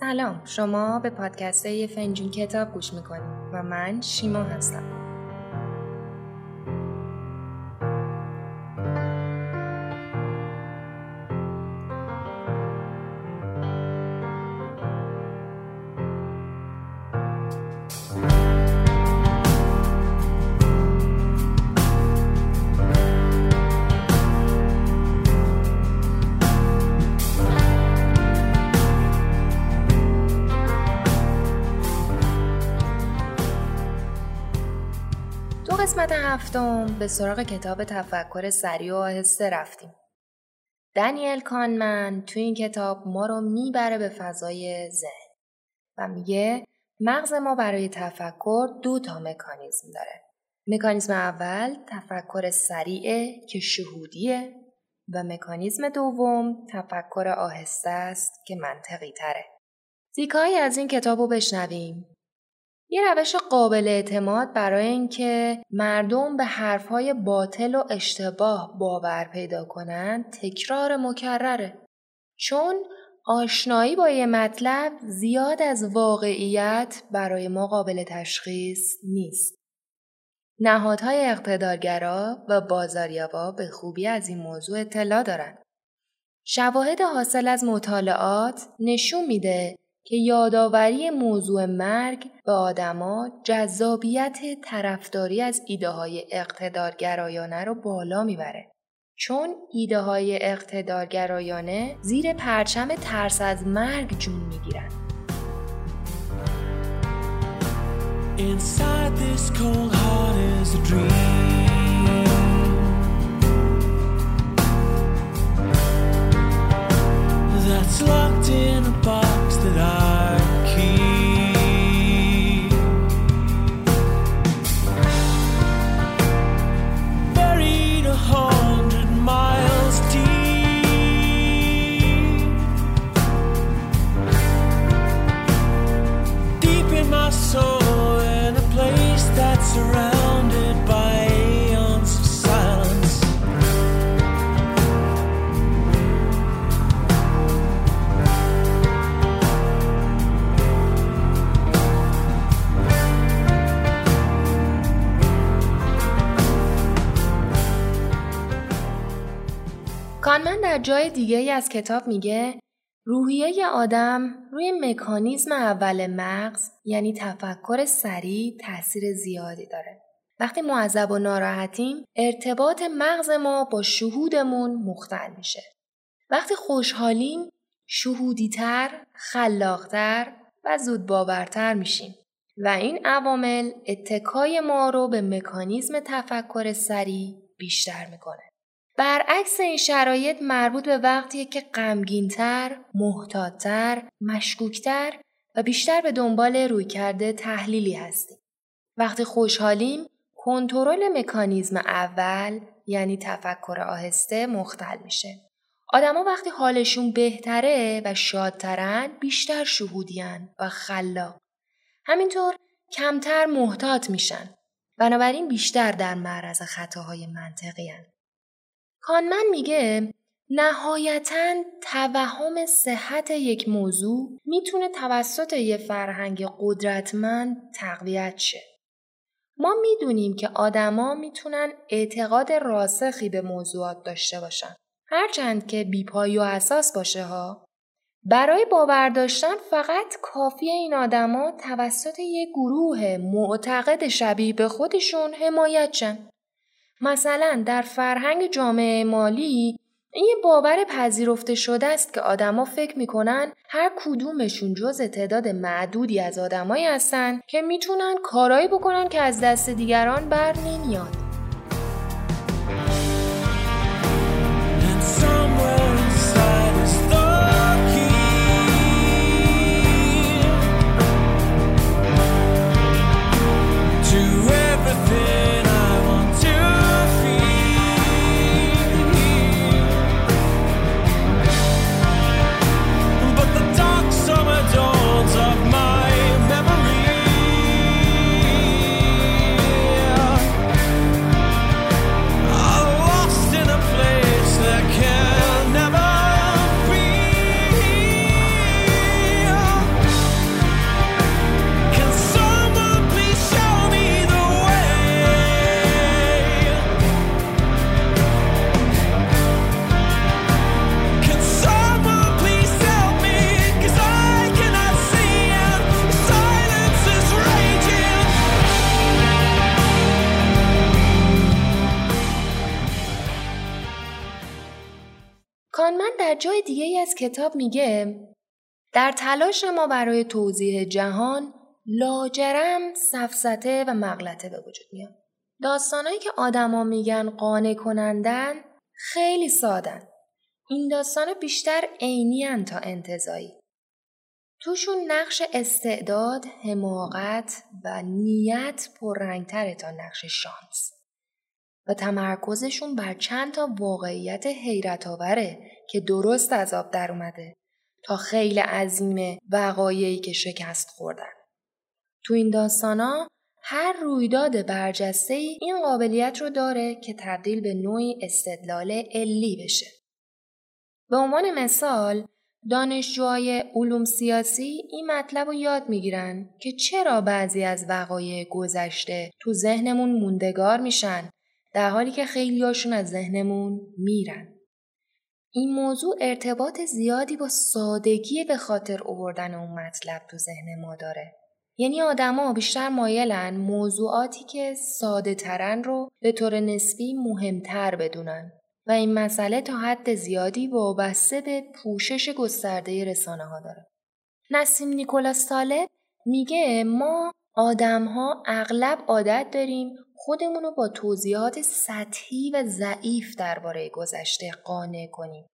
سلام. شما به پادکست فنجون کتاب گوش می‌کنید و من شیما هستم. قسمت هفتم به سراغ کتاب تفکر سریع و آهسته رفتیم. دنیل کانمن تو این کتاب ما رو می‌بره به فضای ذهن و میگه مغز ما برای تفکر دو تا مکانیزم داره. مکانیزم اول تفکر سریعه که شهودیه و مکانیزم دوم تفکر آهسته است که منطقی تره. دیکایی از این کتاب رو بشنویم یه روش قابل اعتماد برای اینکه مردم به حرفهای باطل و اشتباه باور پیدا کنند تکرار مکرره. چون آشنایی با یه مطلب زیاد از واقعیت برای ما قابل تشخیص نیست. نهادهای اقتدارگرا و بازاریابا به خوبی از این موضوع اطلاع دارند. شواهد حاصل از مطالعات نشون میده که یادآوری موضوع مرگ به آدما جذابیت طرفداری از ایده های اقتدارگرایانه رو بالا می‌بره. چون ایده های اقتدارگرایانه زیر پرچم ترس از مرگ جون می‌گیرن. Inside this cold heart is a dream. در جای دیگه از کتاب میگه روحیه آدم روی مکانیزم اول مغز یعنی تفکر سریع تاثیر زیادی داره. وقتی معذب و ناراحتیم ارتباط مغز ما با شهودمون مختل میشه. وقتی خوشحالیم شهودیتر، خلاقتر و زود باورتر میشیم. و این عوامل اتکای ما رو به مکانیزم تفکر سریع بیشتر می‌کنه. برعکس این شرایط مربوط به وقتیه که غمگینتر، محتاطتر، مشکوکتر و بیشتر به دنبال رویکرد تحلیلی هستیم. وقتی خوشحالیم، کنترل مکانیزم اول یعنی تفکر آهسته مختل میشه. آدما وقتی حالشون بهتره و شادترن بیشتر شهودیان و خلاق. همینطور کمتر محتاط میشن. بنابراین بیشتر در معرض خطاهای منطقی هن. کانمن میگه نهایتا توهم صحت یک موضوع می‌تونه توسط یه فرهنگ قدرتمند تقویت شه. ما می‌دونیم که آدما می‌تونن اعتقاد راسخی به موضوعات داشته باشن. هرچند که بیپایی و اساس باشه ها. برای باور داشتن فقط کافی این آدما توسط یک گروه معتقد شبیه به خودشون حمایت شن. مثلا در فرهنگ جامعه مالی این یه باور پذیرفته شده است که آدما فکر می‌کنن هر کدومشون جز تعداد معدودی از آدمایی هستن که می‌تونن کارایی بکنن که از دست دیگران بر نمیاد. کتاب میگه در تلاش ما برای توضیح جهان لاجرم سفسته و مغلطه به وجود میاد. داستانهایی که آدما میگن قانع کنندن خیلی سادن. این داستان بیشتر عینی تا انتظایی. توشون نقش استعداد، حماقت و نیت پررنگتره تا نقش شانس. و تمرکزشون بر چند تا واقعیت حیرت آوره که درست از آب در اومده تا خیلی عظیم وقایعی که شکست خوردن. تو این داستانا هر رویداد برجسته این قابلیت رو داره که تبدیل به نوعی استدلال علی بشه. به عنوان مثال دانشجوهای علوم سیاسی این مطلب رو یاد می‌گیرن که چرا بعضی از وقایع گذشته تو ذهنمون موندگار میشن در حالی که خیلیاشون از ذهنمون میرن. این موضوع ارتباط زیادی با سادگی به خاطر آوردن اون مطلب تو ذهن ما داره. یعنی آدما بیشتر مایلن موضوعاتی که ساده ترن رو به طور نسبی مهمتر بدونن و این مسئله تا حد زیادی وابسته به پوشش گسترده رسانه ها داره. نسیم نیکولاس طالب میگه ما آدم ها اغلب عادت داریم خودمون رو با توضیحات سطحی و ضعیف درباره گذشته قانع کنیم.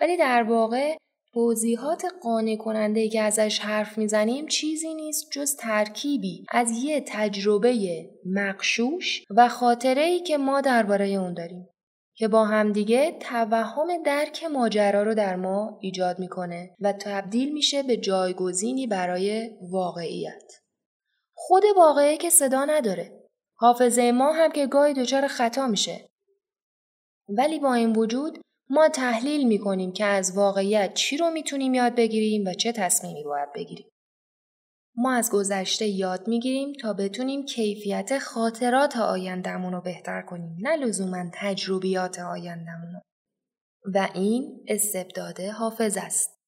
ولی در واقع توضیحات قانع کننده که ازش حرف می‌زنیم چیزی نیست جز ترکیبی از یه تجربه مقشوش و خاطره ای که ما درباره اون داریم که با همدیگه توهم درک ماجرا رو در ما ایجاد می‌کنه و تبدیل میشه به جایگزینی برای واقعیت. خود واقعه که صدا نداره. حافظه ما هم که گاهی دچار خطا میشه. ولی با این وجود ما تحلیل می‌کنیم که از واقعیت چی رو می‌تونیم یاد بگیریم و چه تصمیمی باید بگیریم. ما از گذشته یاد می‌گیریم تا بتونیم کیفیت خاطرات آیندهمون رو بهتر کنیم نه لزوما تجربیات آیندهمون و این استبداد حافظ است.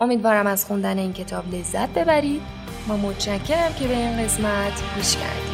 امیدوارم از خوندن این کتاب لذت ببرید. ما متشکرم که به این قسمت گوش کردید.